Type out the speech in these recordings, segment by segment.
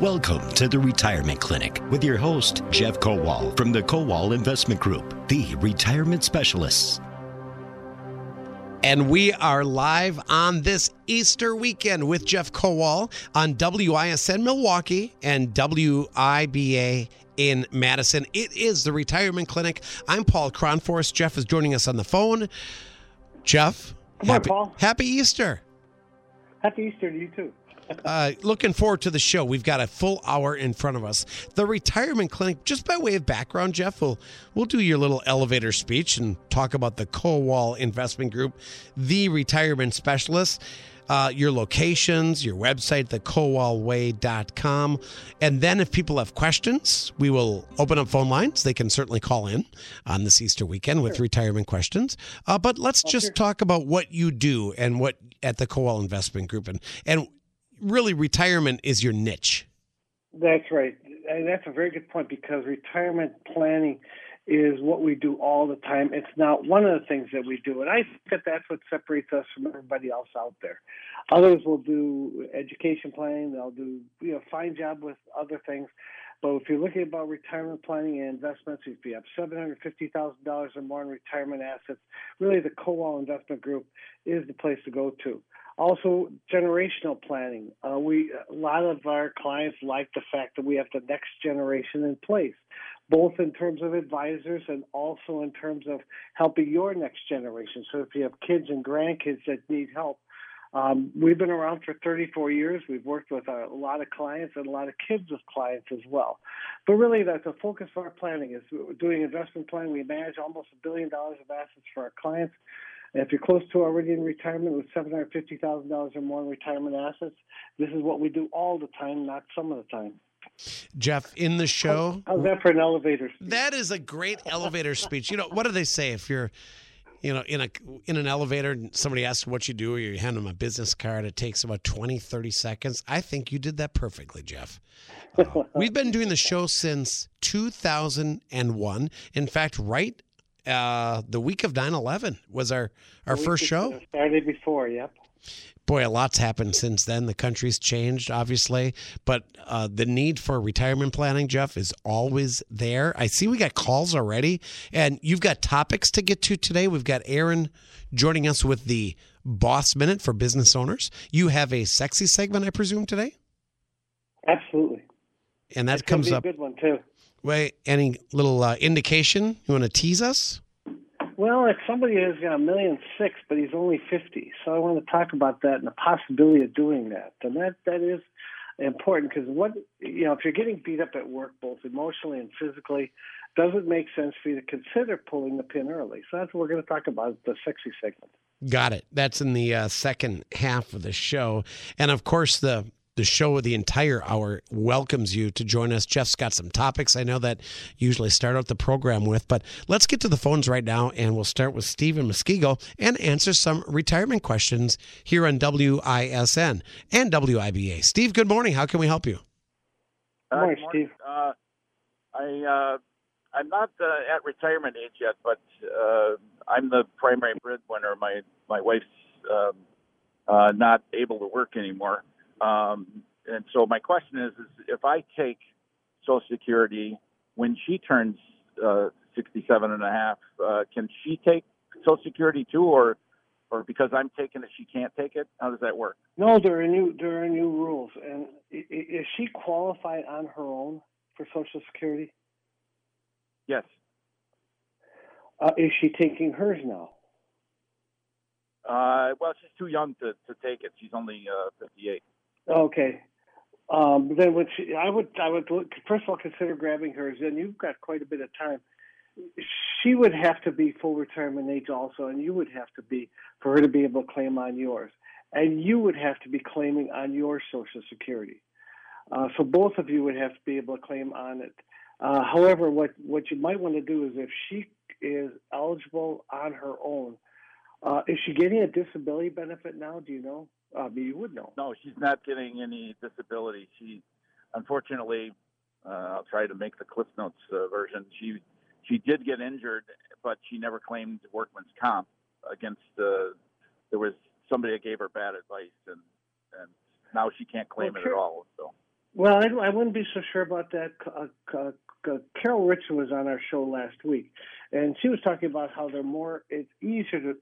Welcome to the Retirement Clinic with your host, Jeff Kowal from the Kowal Investment Group, the retirement specialists. And we are live on this Easter weekend with Jeff Kowal on WISN Milwaukee and WIBA in Madison. It is the Retirement Clinic. I'm Paul Kronforce. Jeff is joining us on the phone. Jeff, Come on, Paul. happy Easter. Happy Easter to you too. Uh, looking forward to the show. We've got a full hour in front of us. The retirement clinic, just by way of background, Jeff, we'll, we'll do your little elevator speech and talk about the Kowal Investment Group, the retirement specialist, uh, your locations, your website, thekowalway.com. And then if people have questions, we will open up phone lines. They can certainly call in on this Easter weekend with retirement questions. Uh, but let's just talk about what you do and what at the Kowal Investment Group. And, and really retirement is your niche. That's right. And that's a very good point because retirement planning is what we do all the time. It's not one of the things that we do. And I think that that's what separates us from everybody else out there. Others will do education planning, they'll do you know fine job with other things. But if you're looking about retirement planning and investments, if you have seven hundred fifty thousand dollars or more in retirement assets, really the Kowal Investment Group is the place to go to. Also, generational planning. Uh, we a lot of our clients like the fact that we have the next generation in place, both in terms of advisors and also in terms of helping your next generation. So if you have kids and grandkids that need help, um, we've been around for 34 years. We've worked with a, lot of clients and a lot of kids with clients as well. But really, that's the focus of our planning is doing investment planning. We manage almost a billion dollars of assets for our clients. And if you're close to already in retirement with $750,000 or more in retirement assets, this is what we do all the time, not some of the time. Jeff, in the show, How's that for an elevator? speech? that is a great elevator speech. You know, what do they say if you're you know, in a in an elevator and somebody asks what you do or you hand them a business card, it takes about 20, 30 seconds. I think you did that perfectly, Jeff. Uh, we've been doing the show since 2001. In fact, right uh, the week of 9-11 was our, our first show. Started before, yep. Boy, a lot's happened since then. The country's changed, obviously, but uh, the need for retirement planning, Jeff, is always there. I see we got calls already, and you've got topics to get to today. We've got Aaron joining us with the Boss Minute for business owners. You have a sexy segment, I presume, today, Absolutely. and that It's comes be a up. good one too. Wait, any little uh, indication you want to tease us? Well, if somebody has got a million six, but he's only fifty, so I want to talk about that and the possibility of doing that, and that that is important because what you know, if you're getting beat up at work, both emotionally and physically, does it make sense for you to consider pulling the pin early? So that's what we're going to talk about the sexy segment. Got it. That's in the uh, second half of the show, and of course the the show of the entire hour welcomes you to join us. Jeff's got some topics I know that usually start out the program with, but let's get to the phones right now, and we'll start with Steve Stephen Muskego and answer some retirement questions here on WISN and WIBA. Steve, good morning. How can we help you? Good Uh, morning, good morning. Uh, I uh, I'm not uh, at retirement age yet, but uh, I'm the primary breadwinner. My my wife's um, uh, not able to work anymore, um, and so my question is: is if I take Social Security when she turns uh, 67 and a half, uh, can she take Social Security too, or or because I'm taking it, she can't take it? How does that work? No, there are new there are new rules, and is she qualified on her own for Social Security? Yes. Uh, is she taking hers now? Uh, well, she's too young to, to take it. She's only uh, 58. Okay. Um, then what she, I would I would look, first of all consider grabbing hers. Then you've got quite a bit of time. She would have to be full retirement age also, and you would have to be for her to be able to claim on yours, and you would have to be claiming on your Social Security. Uh, so both of you would have to be able to claim on it. Uh, however, what what you might want to do is if she is eligible on her own, uh, is she getting a disability benefit now? Do you know? Uh, you would know. No, she's not getting any disability. She, unfortunately, uh, I'll try to make the Cliff Notes uh, version. She she did get injured, but she never claimed workman's comp against. Uh, there was somebody that gave her bad advice, and and now she can't claim Well, it at all. So Well, I, I wouldn't be so sure about that. Uh, uh, Carol Richardson was on our show last week, and she was talking about how they're more. It's easier to.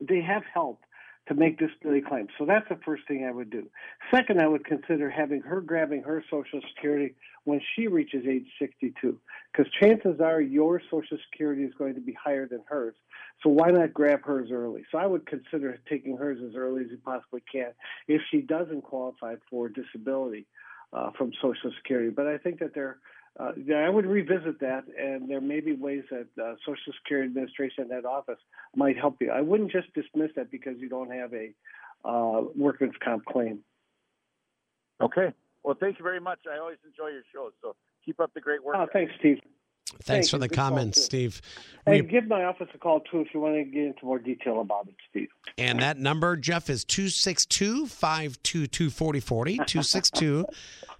They have help to make disability claims. So that's the first thing I would do. Second, I would consider having her grabbing her Social Security when she reaches age 62, because chances are your Social Security is going to be higher than hers. So why not grab hers early? So I would consider taking hers as early as you possibly can if she doesn't qualify for disability uh, from Social Security. But I think that there uh, I would revisit that, and there may be ways that uh, Social Security Administration, and that office, might help you. I wouldn't just dismiss that because you don't have a uh, workman's comp claim. Okay. Well, thank you very much. I always enjoy your show, so keep up the great work. Oh, thanks, Steve. Thanks Thank for the comments, Steve. And we, give my office a call too if you want to get into more detail about it, Steve. And that number, Jeff, is 262 522 4040. 262.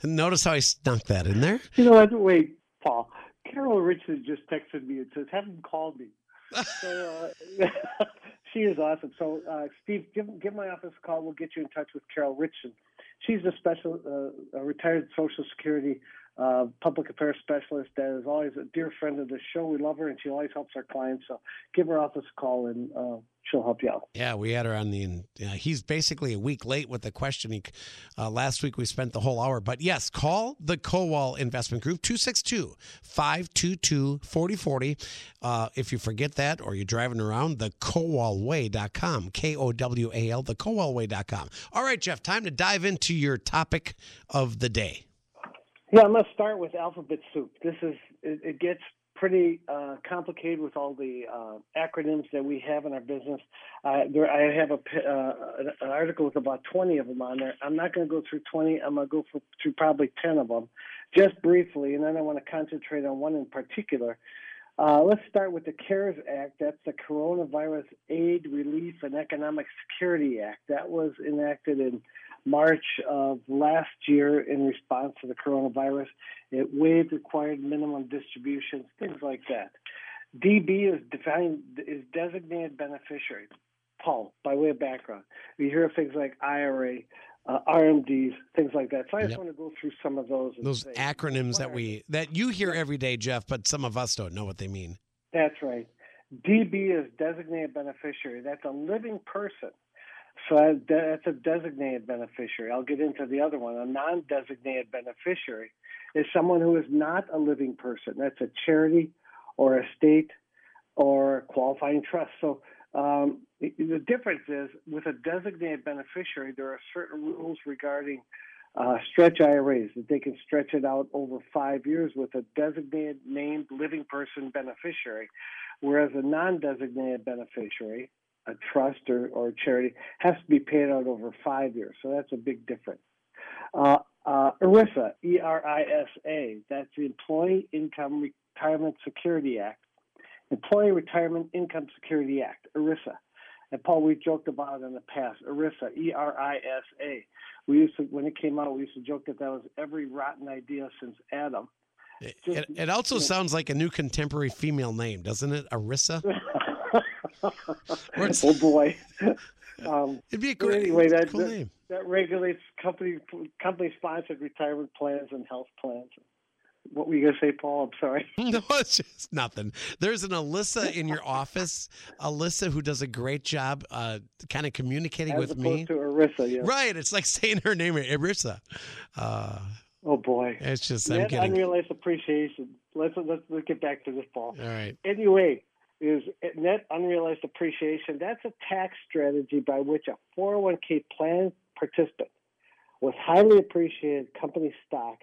Notice how I snuck that in there. You know what? Wait, Paul. Carol Richardson just texted me and says, have him call me. so, uh, she is awesome. So, uh, Steve, give, give my office a call. We'll get you in touch with Carol Richardson. She's a special, uh, a retired Social Security uh, public affairs specialist that is always a dear friend of the show. We love her, and she always helps our clients. So give her office a call, and uh, she'll help you out. Yeah, we had her on the. Uh, he's basically a week late with the questioning. Uh, last week we spent the whole hour, but yes, call the Kowal Investment Group 262 522 4040. Uh, if you forget that or you're driving around, the kowalway.com, K O W A L, the kowalway.com. All right, Jeff, time to dive into your topic of the day. Yeah, I'm going to start with alphabet soup. This is it, it gets pretty uh, complicated with all the uh, acronyms that we have in our business. Uh, there, I have a uh, an article with about 20 of them on there. I'm not going to go through 20. I'm going to go for, through probably 10 of them, just briefly, and then I want to concentrate on one in particular. Uh, let's start with the CARES Act. That's the Coronavirus Aid, Relief, and Economic Security Act. That was enacted in March of last year in response to the coronavirus. It waived required minimum distributions, things like that. DB is defined is designated beneficiary. Paul, by way of background, we hear things like IRA, uh, RMDs, things like that. So I just yep. want to go through some of those. Those say, acronyms that we that you hear every day, Jeff, but some of us don't know what they mean. That's right. DB is designated beneficiary. That's a living person so that's a designated beneficiary. I'll get into the other one. A non designated beneficiary is someone who is not a living person. That's a charity or a state or a qualifying trust. So um, the difference is with a designated beneficiary, there are certain rules regarding uh, stretch IRAs that they can stretch it out over five years with a designated named living person beneficiary, whereas a non designated beneficiary a trust or, or a charity has to be paid out over five years. So that's a big difference. Uh, uh, ERISA, E R I S A, that's the Employee Income Retirement Security Act. Employee Retirement Income Security Act, ERISA. And Paul, we joked about it in the past. ERISA, E R I S A. We used to, when it came out, we used to joke that that was every rotten idea since Adam. Just, it, it, also you know, sounds like a new contemporary female name, doesn't it? Arissa. oh boy. Um, It'd be a cool, anyway, that, cool that, name. That regulates company company sponsored retirement plans and health plans. What were you going to say, Paul? I'm sorry. no, it's just nothing. There's an Alyssa in your office, Alyssa, who does a great job, uh, kind of communicating As with me. to Arissa, yeah. Right. It's like saying her name, Arissa. Uh, oh boy. It's just Net I'm getting unrealized appreciation. Let's, let's let's get back to this, Paul. All right. Anyway, is net unrealized appreciation. That's a tax strategy by which a 401k plan participant with highly appreciated company stock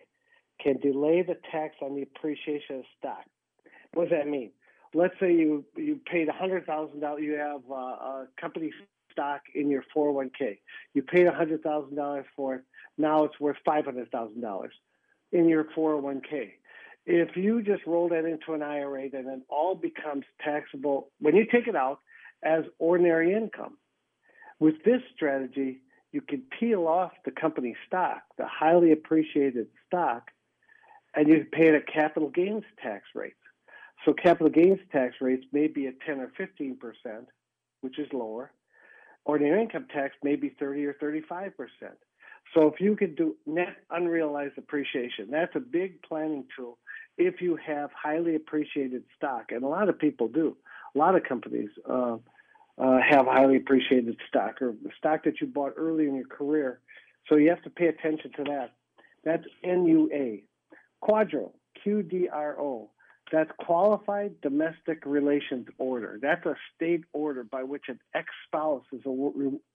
can delay the tax on the appreciation of stock. What does that mean? Let's say you you paid hundred thousand dollars. You have uh, a company stock in your 401k. You paid hundred thousand dollars for it. Now it's worth five hundred thousand dollars in your 401k. If you just roll that into an IRA, then it all becomes taxable when you take it out as ordinary income. With this strategy, you can peel off the company stock, the highly appreciated stock, and you pay it at capital gains tax rates. So capital gains tax rates may be at 10 or 15 percent, which is lower. Ordinary income tax may be 30 or 35 percent. So if you could do net unrealized appreciation, that's a big planning tool if you have highly appreciated stock, and a lot of people do. A lot of companies uh, uh, have highly appreciated stock or stock that you bought early in your career. So you have to pay attention to that. That's NUA. Quadro, QDRO. That's Qualified Domestic Relations Order. That's a state order by which an ex spouse is,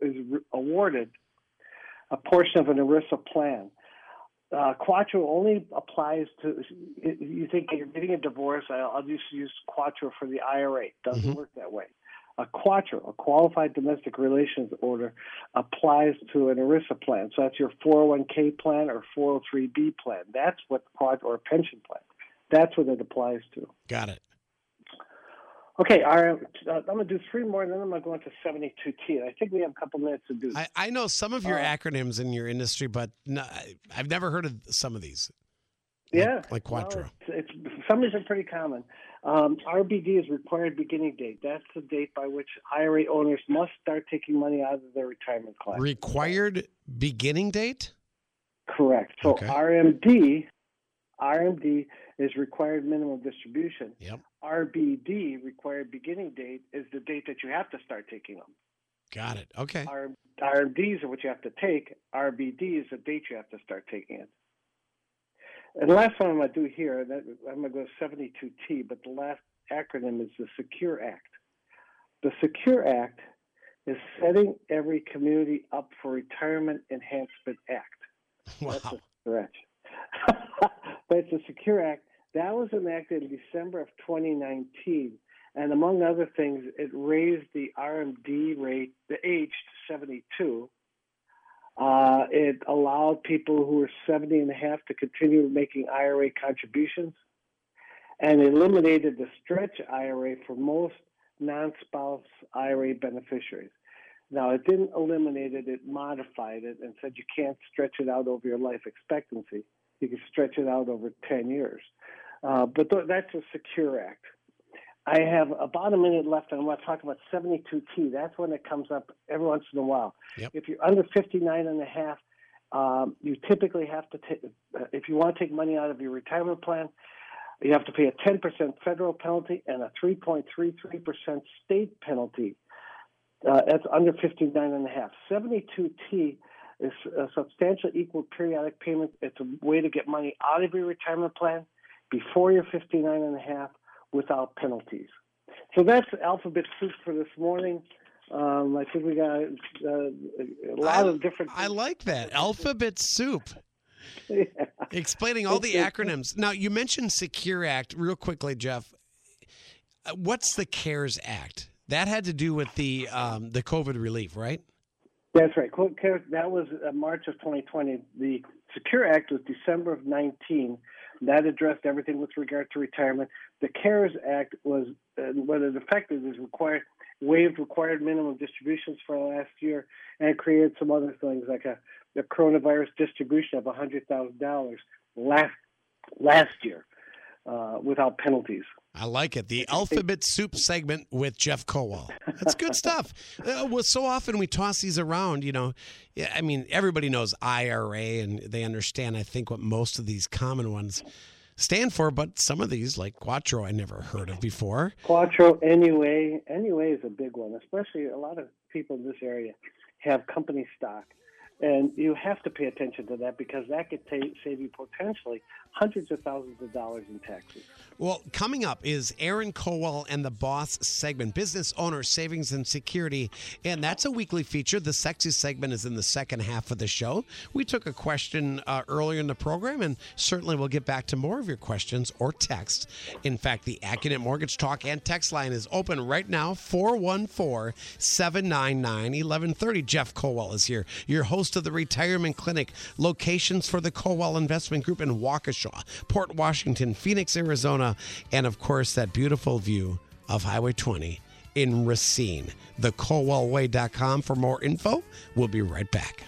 is awarded a portion of an ERISA plan. Uh, Quadro only applies to, you think you're getting a divorce, I'll, just use Quadro for the IRA. It doesn't mm-hmm. work that way. A Quadro, a Qualified Domestic Relations Order, applies to an ERISA plan. So that's your 401k plan or 403b plan. That's what Quadro, or pension plan. That's what it applies to. Got it. Okay, right, uh, I'm going to do three more, and then I'm going to go into 72T. I think we have a couple minutes to do. I, I know some of your uh, acronyms in your industry, but no, I've never heard of some of these. Yeah, like, like Quadro. Well, it's, it's, some of these are pretty common. Um, RBD is required beginning date. That's the date by which IRA owners must start taking money out of their retirement plan. Required beginning date. Correct. So okay. RMD, RMD is required minimum distribution. Yep. RBD, required beginning date, is the date that you have to start taking them. Got it. Okay. R, RMDs are what you have to take. RBD is the date you have to start taking it. And the last one I'm going to do here, I'm going to go 72T, but the last acronym is the Secure Act. The Secure Act is setting every community up for Retirement Enhancement Act. Wow. That's a stretch. but it's a Secure Act that enacted in December of 2019. And among other things, it raised the RMD rate, the age to 72. Uh, it allowed people who were 70 and a half to continue making IRA contributions and eliminated the stretch IRA for most non spouse IRA beneficiaries. Now, it didn't eliminate it, it modified it and said you can't stretch it out over your life expectancy. You can stretch it out over 10 years. Uh, but th- that's a secure act. I have about a minute left, and I want to talk about 72T. That's when it comes up every once in a while. Yep. If you're under 59 and a half, um, you typically have to take, uh, if you want to take money out of your retirement plan, you have to pay a 10% federal penalty and a 3.33% state penalty. Uh, that's under 59 and a half. 72T is a substantial equal periodic payment. It's a way to get money out of your retirement plan before you're 59 and a half without penalties. So that's alphabet soup for this morning. Um, I think we got uh, a lot I, of different. I like that alphabet soup. yeah. Explaining all the acronyms. Now you mentioned Secure Act real quickly, Jeff. Uh, what's the CARES Act? That had to do with the um, the COVID relief, right? That's right. That was uh, March of 2020. The Secure Act was December of 19 that addressed everything with regard to retirement. The CARES Act was uh, what it affected is required waived required minimum distributions for last year and created some other things like a coronavirus distribution of hundred thousand dollars last last year uh, without penalties. I like it. The alphabet soup segment with Jeff Kowal. That's good stuff. Uh, well, so often we toss these around, you know. I mean, everybody knows IRA and they understand, I think, what most of these common ones stand for, but some of these, like Quadro, I never heard of before. Quadro, anyway. NUA is a big one, especially a lot of people in this area have company stock. And you have to pay attention to that because that could t- save you potentially hundreds of thousands of dollars in taxes. Well, coming up is Aaron Kowal and the Boss segment, Business Owner Savings and Security. And that's a weekly feature. The sexy segment is in the second half of the show. We took a question uh, earlier in the program, and certainly we'll get back to more of your questions or text. In fact, the Accunet Mortgage Talk and text line is open right now 414 799 1130. Jeff Kowal is here, your host of the Retirement Clinic. Locations for the Kowal Investment Group in Waukesha, Port Washington, Phoenix, Arizona and of course, that beautiful view of Highway 20 in Racine. TheKowalWay.com for more info. We'll be right back.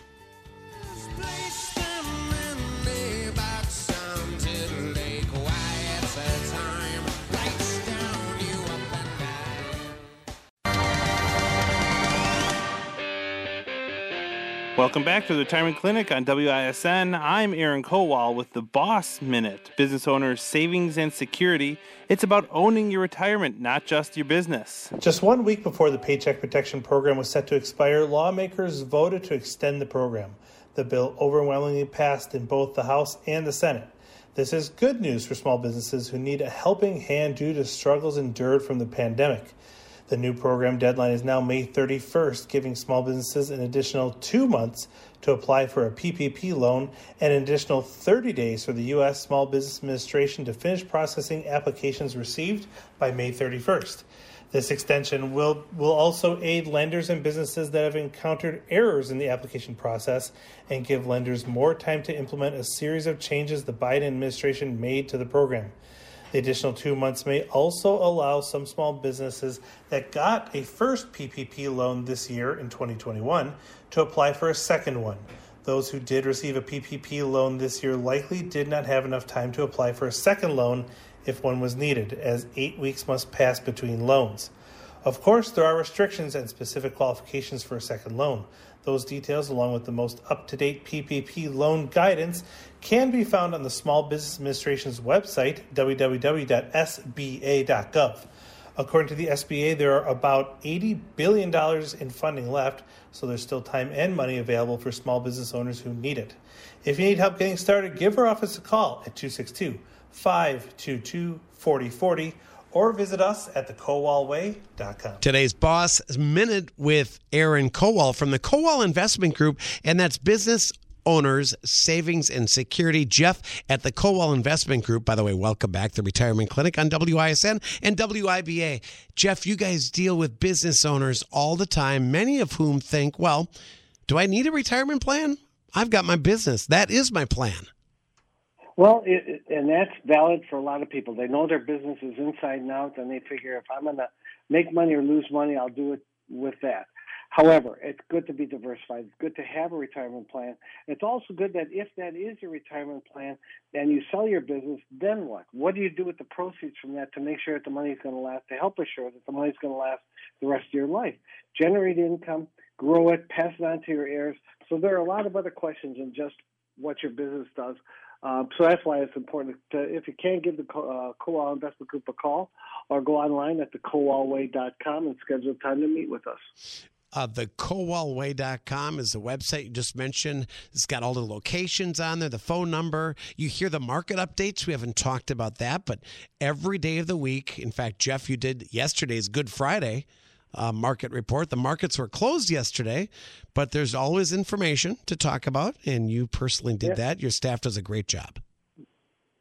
Welcome back to the Retirement Clinic on WISN. I'm Aaron Kowal with the Boss Minute, business owner's savings and security. It's about owning your retirement, not just your business. Just one week before the Paycheck Protection Program was set to expire, lawmakers voted to extend the program. The bill overwhelmingly passed in both the House and the Senate. This is good news for small businesses who need a helping hand due to struggles endured from the pandemic. The new program deadline is now May 31st, giving small businesses an additional two months to apply for a PPP loan and an additional 30 days for the U.S. Small Business Administration to finish processing applications received by May 31st. This extension will, will also aid lenders and businesses that have encountered errors in the application process and give lenders more time to implement a series of changes the Biden administration made to the program. The additional two months may also allow some small businesses that got a first PPP loan this year in 2021 to apply for a second one. Those who did receive a PPP loan this year likely did not have enough time to apply for a second loan if one was needed, as eight weeks must pass between loans. Of course, there are restrictions and specific qualifications for a second loan. Those details, along with the most up to date PPP loan guidance, can be found on the Small Business Administration's website, www.sba.gov. According to the SBA, there are about $80 billion in funding left, so there's still time and money available for small business owners who need it. If you need help getting started, give our office a call at 262 522 4040 or visit us at thekowalway.com. Today's Boss Minute with Aaron Kowal from the Kowal Investment Group, and that's business owners savings and security. Jeff at the kowal investment group. By the way welcome back. The retirement clinic on wisn and wiba jeff you guys deal with business owners all the time many of whom think well do i need a retirement plan? I've got my business. That is my plan. Well, it, and that's valid for a lot of people. They know their business is inside and out, and they figure if I'm going to make money or lose money, I'll do it with that. However, it's good to be diversified. It's good to have a retirement plan. It's also good that if that is your retirement plan and you sell your business, then what? What do you do with the proceeds from that to make sure that the money is going to last, to help assure that the money is going to last the rest of your life? Generate income, grow it, pass it on to your heirs. So there are a lot of other questions than just what your business does. Um, so that's why it's important to, if you can, give the uh, Investment Group a call or go online at thekowalway.com and schedule a time to meet with us. Uh, the kowalway.com is the website you just mentioned. It's got all the locations on there, the phone number. You hear the market updates. We haven't talked about that, but every day of the week, in fact, Jeff, you did yesterday's Good Friday uh, market report. The markets were closed yesterday, but there's always information to talk about, and you personally did yeah. that. Your staff does a great job.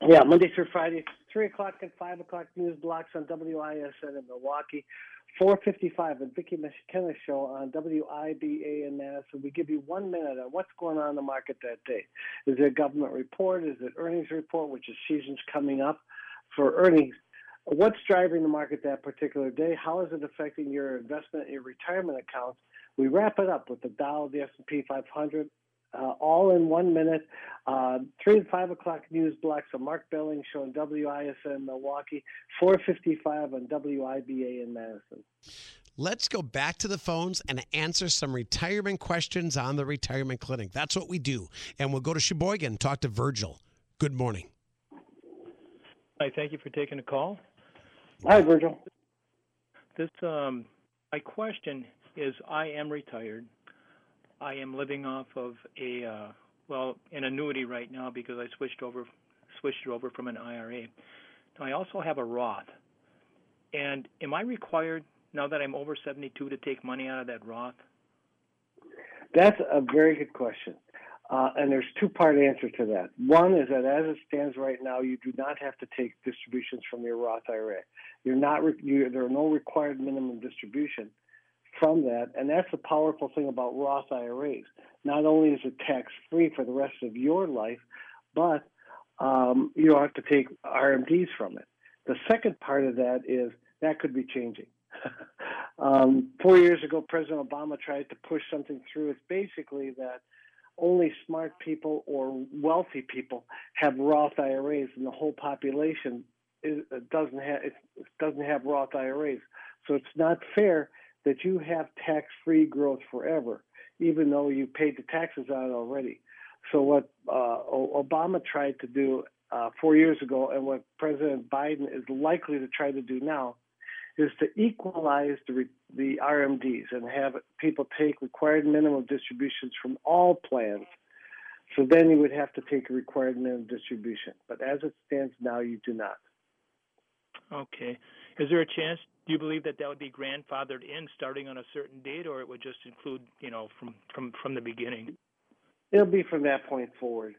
Yeah, Monday through Friday, 3 o'clock and 5 o'clock news blocks on WISN in Milwaukee. 455 and Vicki McKenna show on WIBA in Madison. We give you one minute on what's going on in the market that day. Is it a government report? Is it earnings report, which is season's coming up for earnings? What's driving the market that particular day? How is it affecting your investment, your retirement accounts? We wrap it up with the Dow, the S&P 500, uh, all in one minute. Uh, three and five o'clock news blocks of Mark Belling showing WISN Milwaukee, 455 on WIBA in Madison. Let's go back to the phones and answer some retirement questions on the retirement clinic. That's what we do. And we'll go to Sheboygan, talk to Virgil. Good morning. Hi, thank you for taking the call. Hi, Virgil. This um, my question is: I am retired. I am living off of a uh, well an annuity right now because I switched over switched it over from an IRA. Now I also have a Roth. And am I required now that I'm over 72 to take money out of that Roth? That's a very good question. Uh, and there's two part answer to that. One is that as it stands right now, you do not have to take distributions from your Roth IRA. You're not re- you, there are no required minimum distribution from that, and that's the powerful thing about Roth IRAs. Not only is it tax free for the rest of your life, but um, you don't have to take RMDs from it. The second part of that is that could be changing. um, four years ago, President Obama tried to push something through. It's basically that only smart people or wealthy people have Roth IRAs, and the whole population is, doesn't have it doesn't have Roth IRAs. So it's not fair that you have tax-free growth forever. even though you paid the taxes on it already. So what uh, Obama tried to do uh, four years ago, and what President Biden is likely to try to do now, is to equalize the, the RMDs and have people take required minimum distributions from all plans. So then you would have to take a required minimum distribution. But as it stands now, you do not. Okay. Is there a chance? Do you believe that that would be grandfathered in starting on a certain date, or it would just include, you know, from from from the beginning? It'll be from that point forward.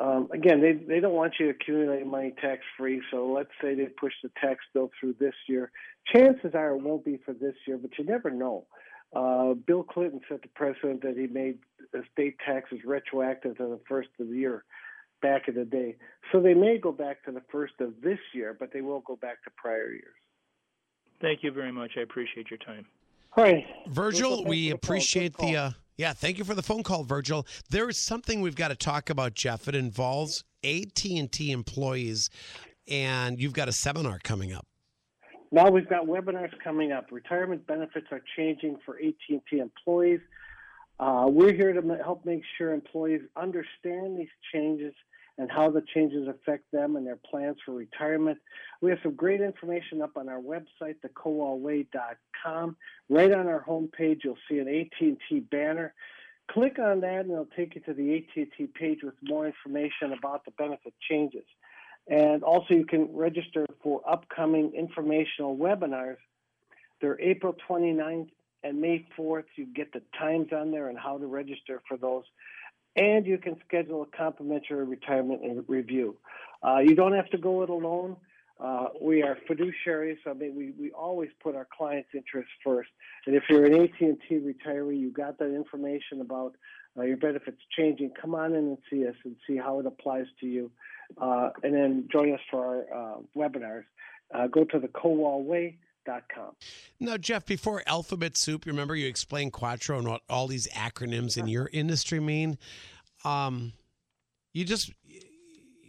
Um, again, they they don't want you to accumulate money tax free. So let's say they push the tax bill through this year. Chances are it won't be for this year, but you never know. Uh, Bill Clinton set the precedent that he made state taxes retroactive to the first of the year back in the day. So they may go back to the first of this year, but they will go back to prior years. Thank you very much. I appreciate your time. All right. Virgil, we appreciate the. Uh, yeah, thank you for the phone call, Virgil. There is something we've got to talk about, Jeff. It involves AT&T employees, and you've got a seminar coming up. Now we've got webinars coming up. Retirement benefits are changing for AT&T employees. Uh, we're here to help make sure employees understand these changes and how the changes affect them and their plans for retirement. We have some great information up on our website, thekowalway.com. Right on our homepage, you'll see an AT&T banner. Click on that, and it'll take you to the AT&T page with more information about the benefit changes. And also, you can register for upcoming informational webinars. They're April 29th and May 4th. You get the times on there and how to register for those and you can schedule a complimentary retirement review. Uh, you don't have to go it alone. Uh, we are fiduciaries. So I mean, we, we always put our clients' interests first. And if you're an AT&T retiree, you got that information about uh, your benefits changing. Come on in and see us and see how it applies to you. Uh, and then join us for our uh, webinars. Uh, go to the Kowal Way. Now, Jeff, before Alphabet Soup, remember you explained Quadro and what all these acronyms in your industry mean. Um, you just,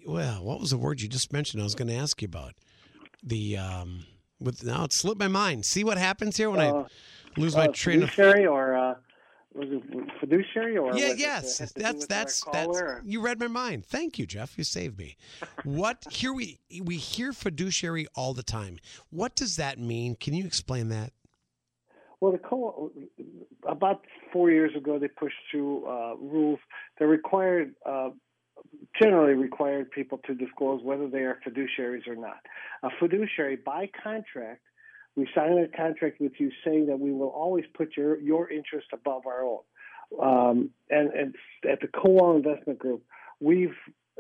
well, what was the word you just mentioned? I was going to ask you about the. Um, with now it slipped my mind. See what happens here when uh, I lose my uh, train of. or was it fiduciary or yeah yes. that's that's that's you read my mind. Thank you jeff. You saved me. What here we we hear fiduciary all the time. What does that mean? Can you explain that? Well the co about four years ago they pushed through uh, rules that required uh, generally required people to disclose whether they are fiduciaries or not. A fiduciary by contract we sign a contract with you saying that we will always put your your interest above our own. Um, and, and at the Kowal Investment Group, we've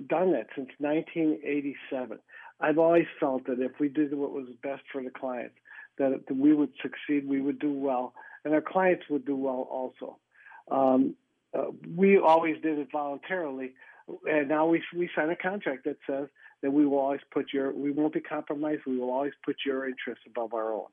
done that since 1987. I've always felt that if we did what was best for the clients, that we would succeed, we would do well, and our clients would do well also. Um, uh, we always did it voluntarily, and now we we sign a contract that says that we will always put your we won't be compromised. We will always put your interests above our own.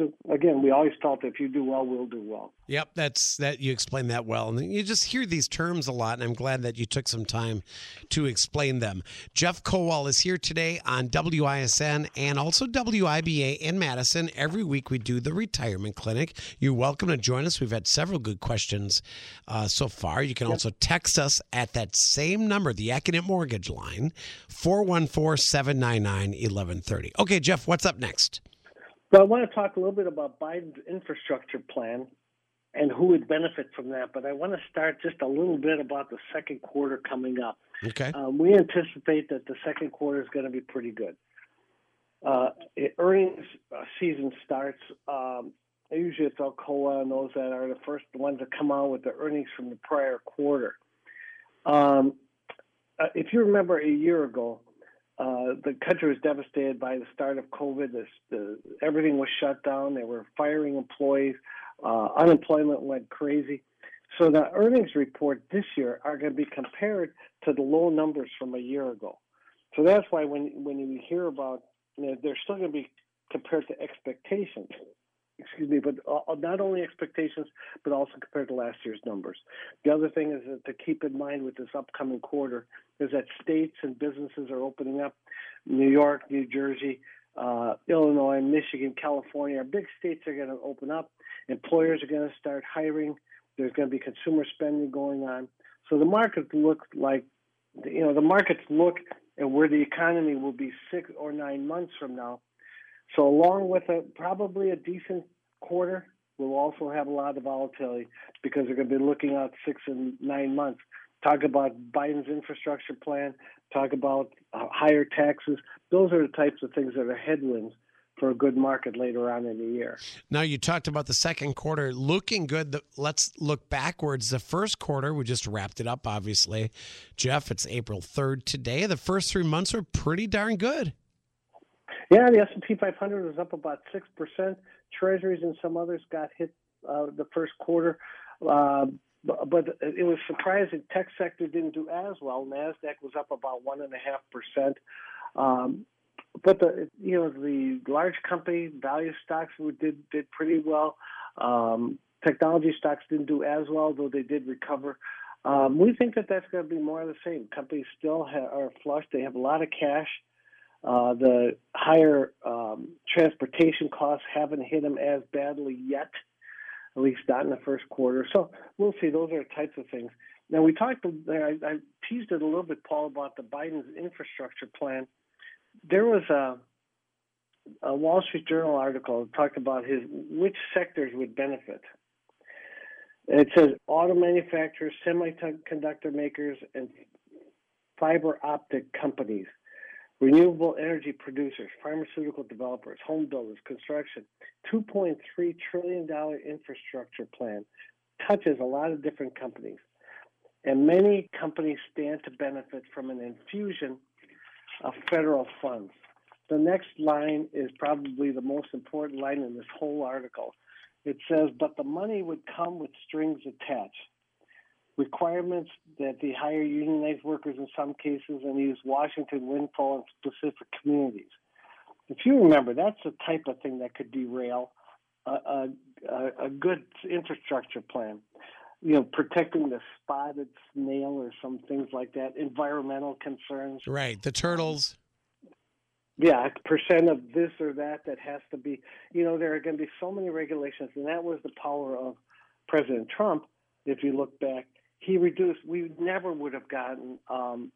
So again, we always thought that if you do well, we'll do well. Yep, that's that. You explain that well, and you just hear these terms a lot. And I'm glad that you took some time to explain them. Jeff Kowal is here today on WISN and also WIBA in Madison. Every week we do the retirement clinic. You're welcome to join us. We've had several good questions uh, so far. You can yep. also text us at that same number, the Accunet Mortgage line, 414 799 1130. Okay, Jeff, what's up next? So I want to talk a little bit about Biden's infrastructure plan and who would benefit from that. But I want to start just a little bit about the second quarter coming up. Okay. Um, we anticipate that the second quarter is going to be pretty good. Uh, it, earnings uh, season starts. Um, usually it's Alcoa and those that are the first ones to come out with the earnings from the prior quarter. Um, uh, if you remember a year ago, uh, the country was devastated by the start of COVID. The, everything was shut down. They were firing employees. Uh, unemployment went crazy. So the earnings report this year are going to be compared to the low numbers from a year ago. So that's why when when you hear about, you know, they're still going to be compared to expectations excuse me, but uh, not only expectations, but also compared to last year's numbers. The other thing is to keep in mind with this upcoming quarter is that states and businesses are opening up. New York, New Jersey, uh, Illinois, Michigan, California, our big states are going to open up. Employers are going to start hiring. There's going to be consumer spending going on. So the markets look like, you know, the markets look at where the economy will be six or nine months from now. So along with a probably a decent quarter, we'll also have a lot of volatility because they're going to be looking out six and nine months. Talk about Biden's infrastructure plan. Talk about uh, higher taxes. Those are the types of things that are headwinds for a good market later on in the year. Now, you talked about the second quarter looking good. Let's look backwards. The first quarter, we just wrapped it up, obviously. Jeff, it's April 3rd today. The first three months were pretty darn good. Yeah, the S&P 500 was up about 6%. Treasuries and some others got hit uh, the first quarter. Uh, but it was surprising. Tech sector didn't do as well. Nasdaq was up about one and a half percent. Um, but the you know the large company value stocks did did pretty well. Um, technology stocks didn't do as well, though they did recover. Um, we think that that's going to be more of the same. Companies still ha- are flush; they have a lot of cash. Uh, the higher um, transportation costs haven't hit them as badly yet, at least not in the first quarter. So we'll see. Those are types of things. Now we talked. I, I teased it a little bit, Paul, about the Biden's infrastructure plan there was a, a Wall Street Journal article that talked about his which sectors would benefit. It says auto manufacturers, semiconductor makers, and fiber optic companies, renewable energy producers, pharmaceutical developers, home builders, construction. $2.3 trillion infrastructure plan touches a lot of different companies. And many companies stand to benefit from an infusion of federal funds. The next line is probably the most important line in this whole article. It says, but the money would come with strings attached. Requirements that they hire unionized workers in some cases and use Washington windfall in specific communities. If you remember, that's the type of thing that could derail a, a, a good infrastructure plan you know, protecting the spotted snail or some things like that, environmental concerns. Right, the turtles. Yeah, percent of this or that that has to be. You know, there are going to be so many regulations, and that was the power of President Trump. If you look back, he reduced. We never would have gotten um,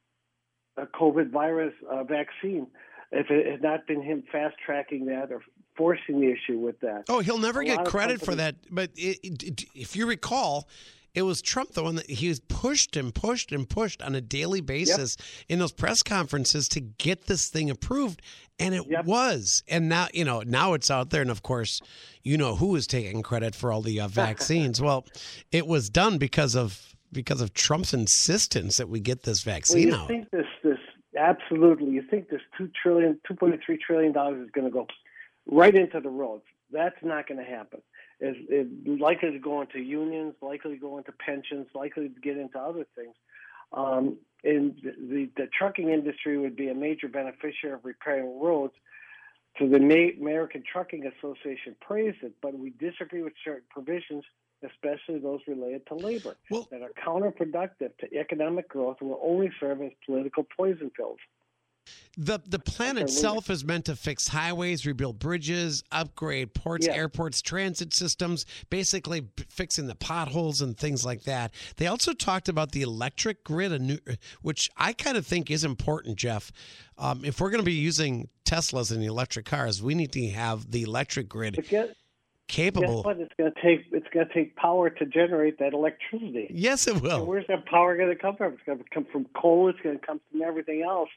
a COVID virus uh, vaccine if it had not been him fast tracking that or forcing the issue with that. Oh, he'll never a get credit for that. But it, it, if you recall, it was Trump the one that he was pushed and pushed and pushed on a daily basis yep. in those press conferences to get this thing approved, and it yep. was. And now you know now it's out there, and of course, you know who is taking credit for all the uh, vaccines. well, it was done because of because of Trump's insistence that we get this vaccine well, you out. Think this this absolutely. You think this two trillion, two point three trillion dollars is going to go right into the roads? That's not going to happen It's, is likely to go into unions, likely to go into pensions, likely to get into other things. Um, and the, the trucking industry would be a major beneficiary of repairing roads. So the American Trucking Association praised it, but we disagree with certain provisions, especially those related to labor, well, that are counterproductive to economic growth and will only serve as political poison pills. The the plan itself is meant to fix highways, rebuild bridges, upgrade ports, yeah. airports, transit systems, basically fixing the potholes and things like that. They also talked about the electric grid, which I kind of think is important, Jeff. Um, if we're going to be using Teslas and electric cars, we need to have the electric grid. Get, capable. Guess what? It's going to take it's going to take power to generate that electricity. Yes, it will. where's that power going to come from? It's going to come from coal. It's going to come from everything else.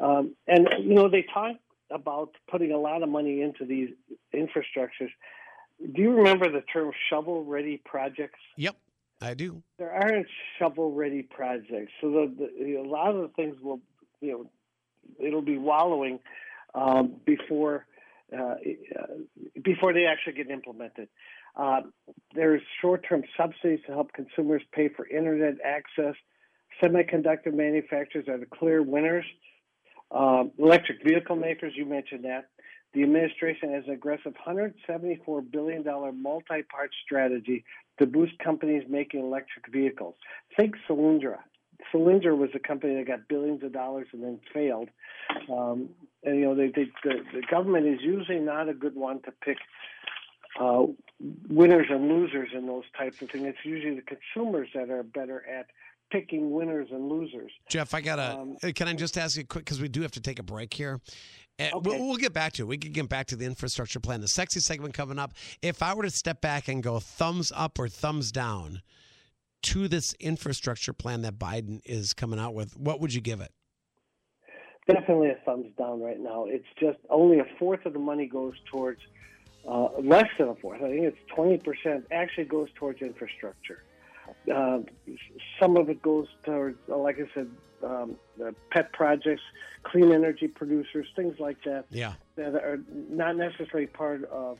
Um, and, you know, they talk about putting a lot of money into these infrastructures. Do you remember the term shovel ready projects? Yep, I do. There aren't shovel ready projects. So the, the, a lot of the things will, you know, it'll be wallowing um, before. Uh, before they actually get implemented. Uh, there's short-term subsidies to help consumers pay for internet access. Semiconductor manufacturers are the clear winners. Um, electric vehicle makers, you mentioned that. The administration has an aggressive $174 billion multi part strategy to boost companies making electric vehicles. Think Solyndra. Solyndra was a company that got billions of dollars and then failed. Um, and, you know, they, they, the, the government is usually not a good one to pick uh, winners and losers in those types of things. It's usually the consumers that are better at picking winners and losers. Jeff, I gotta. Um, can I just ask you quick because we do have to take a break here. Uh, okay. We'll, we'll, get back to it. We can get back to the infrastructure plan, the sexy segment coming up. If I were to step back and go thumbs up or thumbs down to this infrastructure plan that Biden is coming out with, what would you give it? Definitely a thumbs down right now. It's just only a fourth of the money goes towards, uh, less than a fourth. I think it's 20% actually goes towards infrastructure. Uh, some of it goes towards, uh, like I said, um, pet projects, clean energy producers, things like that. Yeah. That are not necessarily part of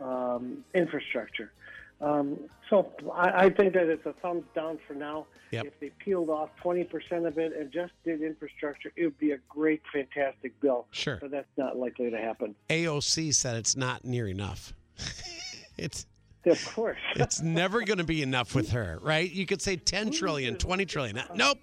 um, infrastructure. Um, so I, I, think that it's a thumbs down for now. Yep. If they peeled off 20% of it and just did infrastructure, it would be a great, fantastic bill. Sure. But that's not likely to happen. AOC said it's not near enough. it's of course. it's never going to be enough with her, right? You could say 10 trillion, 20 trillion. Nope.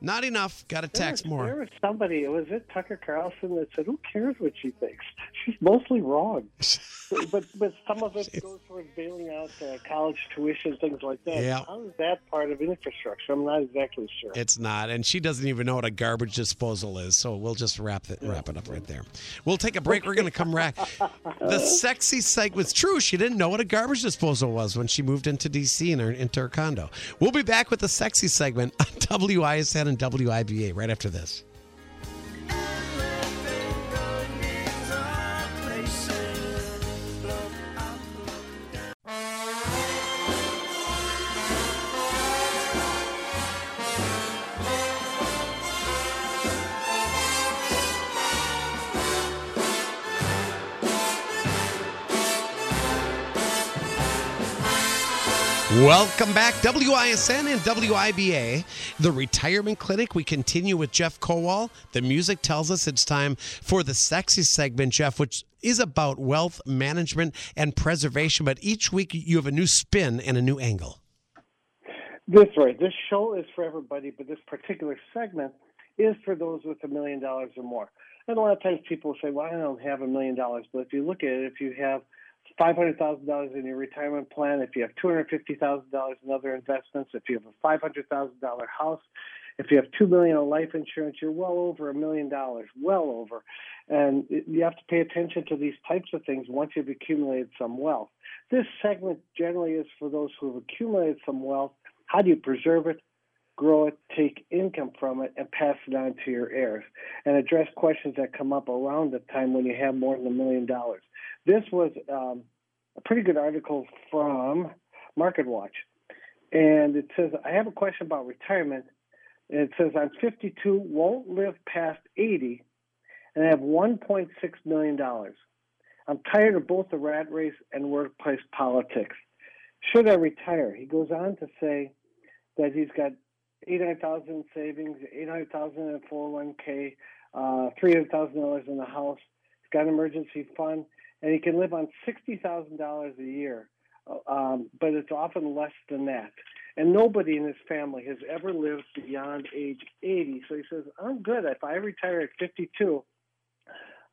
Not enough. Got to tax more. There was somebody, was it Tucker Carlson that said, "Who cares what she thinks? She's mostly wrong." but but some of it goes towards bailing out uh, college tuition, things like that. Yeah. How is that part of infrastructure? I'm not exactly sure. It's not, and she doesn't even know what a garbage disposal is. So we'll just wrap it wrap it up right there. We'll take a break. We're going to come back. the sexy segment was true. She didn't know what a garbage disposal was when she moved into DC and her, into her condo. We'll be back with the sexy segment on WISN and WIBA right after this. Welcome back, WISN and WIBA, the retirement clinic. We continue with Jeff Kowal. The music tells us it's time for the sexy segment, Jeff, which is about wealth management and preservation. But each week you have a new spin and a new angle. That's right. This show is for everybody, but this particular segment is for those with a million dollars or more. And a lot of times people say, well, I don't have a million dollars. But if you look at it, if you have $500,000 in your retirement plan, if you have $250,000 in other investments, if you have a $500,000 house, if you have 2 million in life insurance, you're well over a million dollars, well over. And you have to pay attention to these types of things once you've accumulated some wealth. This segment generally is for those who have accumulated some wealth. How do you preserve it? grow it, take income from it, and pass it on to your heirs, and address questions that come up around the time when you have more than a million dollars. This was um, a pretty good article from MarketWatch, and it says, I have a question about retirement. It says, I'm 52, won't live past 80, and I have $1.6 million. I'm tired of both the rat race and workplace politics. Should I retire? He goes on to say that he's got 800,000 in savings, 800,000 in 401k, uh, $300,000 in the house. He's got an emergency fund, and he can live on $60,000 a year. Um, but it's often less than that. And nobody in his family has ever lived beyond age 80. So he says, I'm good. If I retire at 52,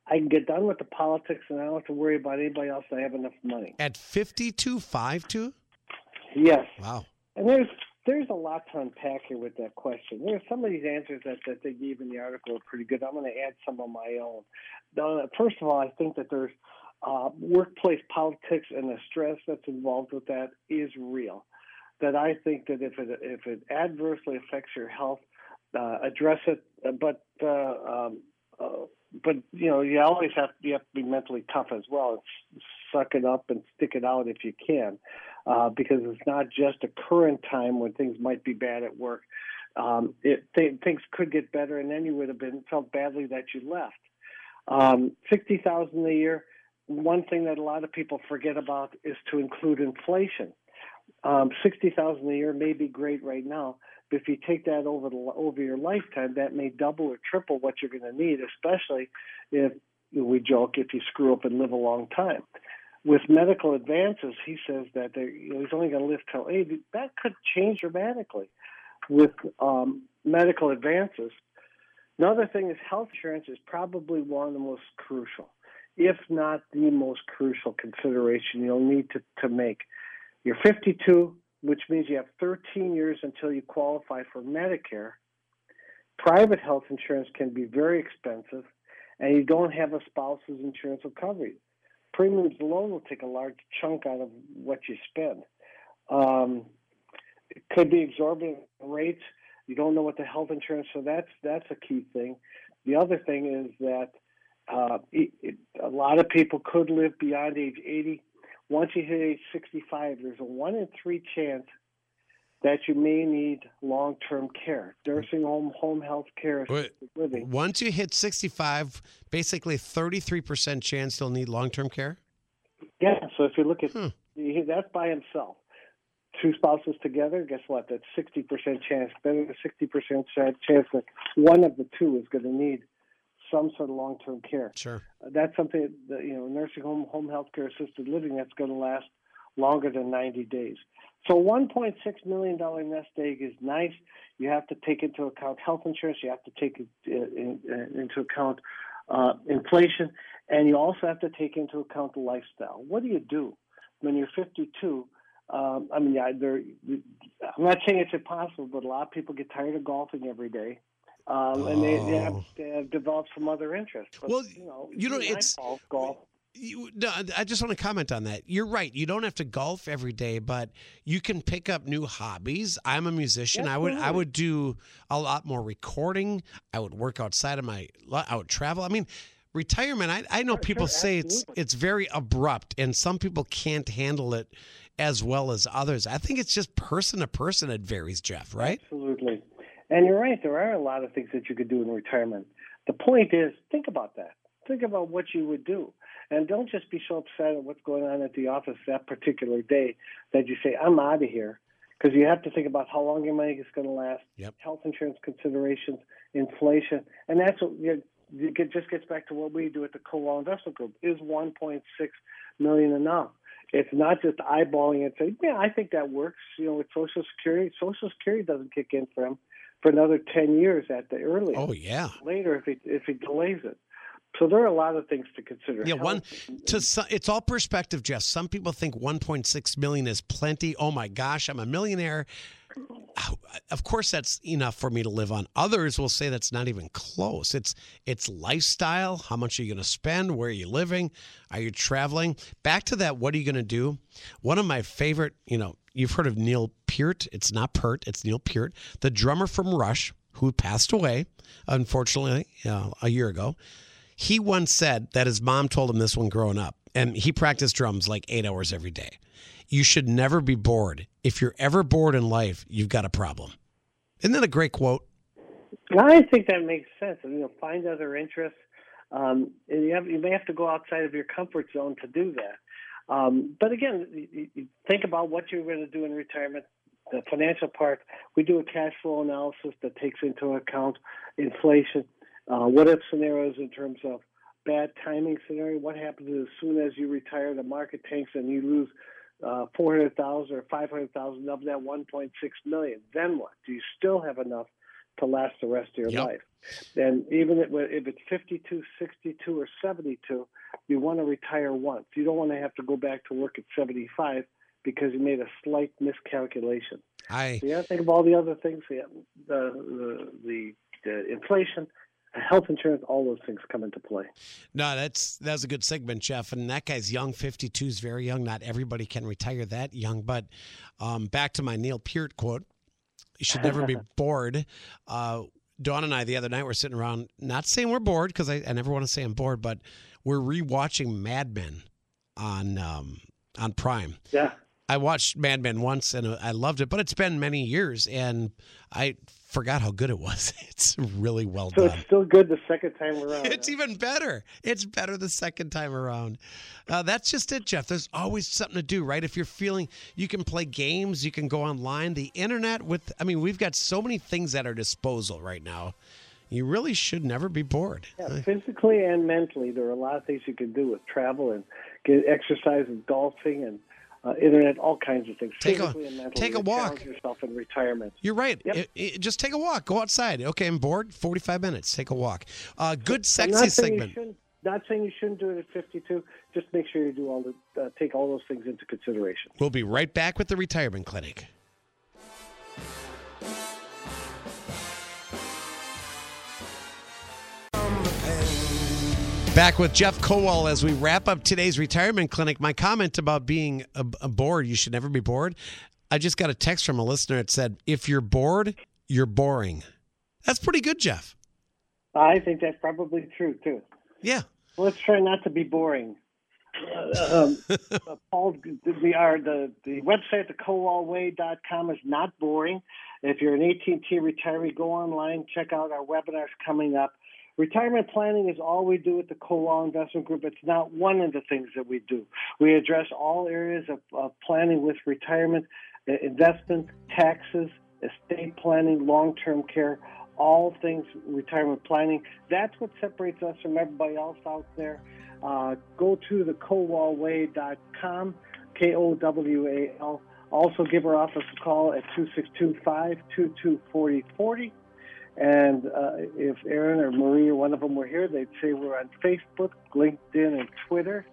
I can get done with the politics and I don't have to worry about anybody else. I have enough money. At 52, 5 2? Yes. Wow. And there's there's a lot to unpack here with that question. There's some of these answers that, that they gave in the article are pretty good. I'm going to add some of my own. Uh, first of all, I think that there's uh, workplace politics and the stress that's involved with that is real. That I think that if it if it adversely affects your health, uh, address it. But uh, um, uh, but you know you always have you have to be mentally tough as well. Suck it up and stick it out if you can uh, because it's not just a current time when things might be bad at work. Um, it, th- things could get better, and then you would have been felt badly that you left. Um, Sixty thousand a year. One thing that a lot of people forget about is to include inflation. Um, Sixty thousand a year may be great right now, but if you take that over the over your lifetime, that may double or triple what you're going to need, especially if we joke if you screw up and live a long time with medical advances, he says that you know, he's only going to live till 80. That could change dramatically with um, medical advances. Another thing is health insurance is probably one of the most crucial. If not the most crucial consideration you'll need to, to make. You're 52, which means you have 13 years until you qualify for Medicare. Private health insurance can be very expensive, and you don't have a spouse's insurance recovery. Premiums alone will take a large chunk out of what you spend. Um, it could be exorbitant rates. You don't know what the health insurance, so that's that's a key thing. The other thing is that uh, it, it, a lot of people could live beyond age 80. Once you hit age 65, there's a one in three chance that you may need long-term care, nursing home, home health care, living. Once you hit 65, basically 33% chance you'll need long-term care? Yeah, so if you look at hmm. that's by himself. Two spouses together, guess what? That's 60% chance, better than 60% chance that one of the two is going to need some sort of long-term care. Sure. That's something that, you know, nursing home, home health care, assisted living, that's going to last longer than 90 days. So 1.6 million dollar nest egg is nice. You have to take into account health insurance. You have to take in, in, into account uh, inflation, and you also have to take into account the lifestyle. What do you do when you're 52? Um, I mean, yeah, I'm not saying it's impossible, but a lot of people get tired of golfing every day. Um, oh. and they, they, have, oh. they have developed some other interests. But, well, you know, you know, it's golf, golf you, no, I just want to comment on that. You're right. You don't have to golf every day, but you can pick up new hobbies. I'm a musician. I would I would do a lot more recording. I would work outside of my. I would travel. I mean, retirement. I, I know sure, people sure, say it's it's very abrupt, and some people can't handle it as well as others. I think it's just person to person. It varies, Jeff. Right? Absolutely. And you're right. There are a lot of things that you could do in retirement. The point is, think about that. Think about what you would do. And don't just be so upset at what's going on at the office that particular day that you say, I'm out of here. Because you have to think about how long your money is going to last, yep. health insurance considerations, inflation. And that's what you it just gets back to what we do at the Kowal Investment Group. Is 1.6 million enough? It's not just eyeballing it and saying, "Yeah, I think that works." You know, with Social Security, Social Security doesn't kick in for him for another 10 years at the earliest. Oh yeah. Later, if he if he delays it. So there are a lot of things to consider. Yeah, one to it's all perspective, Jeff. Some people think 1.6 million is plenty. Oh my gosh, I'm a millionaire. Of course, that's enough for me to live on. Others will say that's not even close. It's it's lifestyle. How much are you going to spend? Where are you living? Are you traveling? Back to that. What are you going to do? One of my favorite. You know, you've heard of Neil Peart. It's not Peart. It's Neil Peart, the drummer from Rush, who passed away, unfortunately, uh, a year ago. He once said that his mom told him this when growing up, and he practiced drums like eight hours every day. You should never be bored. If you're ever bored in life, you've got a problem. Isn't that a great quote? I think that makes sense. You know, find other interests. Um, and you, have, you may have to go outside of your comfort zone to do that. Um, but again, you, think about what you're going to do in retirement. The financial part, we do a cash flow analysis that takes into account inflation, uh, what if scenarios in terms of bad timing scenario? What happens as soon as you retire, the market tanks and you lose uh, 400,000 or 500,000 of that 1.6 million? Then what? Do you still have enough to last the rest of your yep. life? And even if, it's 52, 62, or 72, you want to retire once. You don't want to have to go back to work at 75 because you made a slight miscalculation. I so you got to think of all the other things, the the, the, the inflation, health insurance, all those things come into play. No, that's that's a good segment, Jeff. And that guy's young, 52 is very young. Not everybody can retire that young. But um, back to my Neil Peart quote: "You should never be bored." Uh, Dawn and I the other night were sitting around, not saying we're bored because I, I, never want to say I'm bored, but we're rewatching Mad Men on um, on Prime. Yeah. I watched Mad Men once and I loved it, but it's been many years and I forgot how good it was. It's really well so done. So it's still good the second time around. It's huh? even better. It's better the second time around. Uh, that's just it, Jeff. There's always something to do, right? If you're feeling, you can play games, you can go online. The internet, with, I mean, we've got so many things at our disposal right now. You really should never be bored. Yeah, physically and mentally, there are a lot of things you can do with travel and get exercise and golfing and uh, internet, all kinds of things. Take a take a walk. Yourself in retirement. You're right. Yep. It, it, just take a walk. Go outside. Okay, I'm bored. Forty five minutes. Take a walk. Uh, good sexy segment. Not saying you shouldn't do it at 52. Just make sure you do all the uh, take all those things into consideration. We'll be right back with the retirement clinic. Back with Jeff Kowal as we wrap up today's retirement clinic. My comment about being a, a bored, you should never be bored. I just got a text from a listener that said, if you're bored, you're boring. That's pretty good, Jeff. I think that's probably true, too. Yeah. Let's try not to be boring. Uh, um, uh, Paul, we are the, the website, thekowalway.com is not boring. If you're an AT&T retiree, go online, check out our webinars coming up. Retirement planning is all we do at the Kowal Investment Group. It's not one of the things that we do. We address all areas of, of planning with retirement, investment, taxes, estate planning, long-term care, all things retirement planning. That's what separates us from everybody else out there. Uh, go to the kowalway.com, K O W A L. Also, give our office a call at 262 522 4040. And uh, if Aaron or Marie or one of them were here, they'd say we're on Facebook, LinkedIn, and Twitter.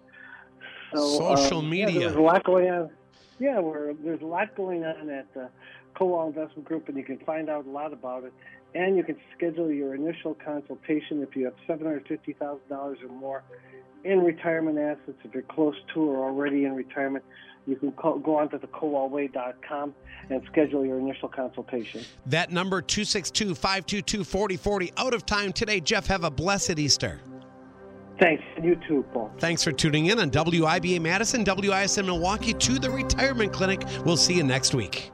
So, Social um, media. Yeah, there's a lot going on. Yeah, we're, there's a lot going on at the Kowal Investment Group, and you can find out a lot about it. And you can schedule your initial consultation if you have $750,000 or more in retirement assets. If you're close to or already in retirement, you can call, go onto the kowalway.com and schedule your initial consultation. That number 262 522 4040. Out of time today. Jeff, have a blessed Easter. Thanks. You too, Paul. Thanks for tuning in on WIBA Madison, WISN Milwaukee to the Retirement Clinic. We'll see you next week.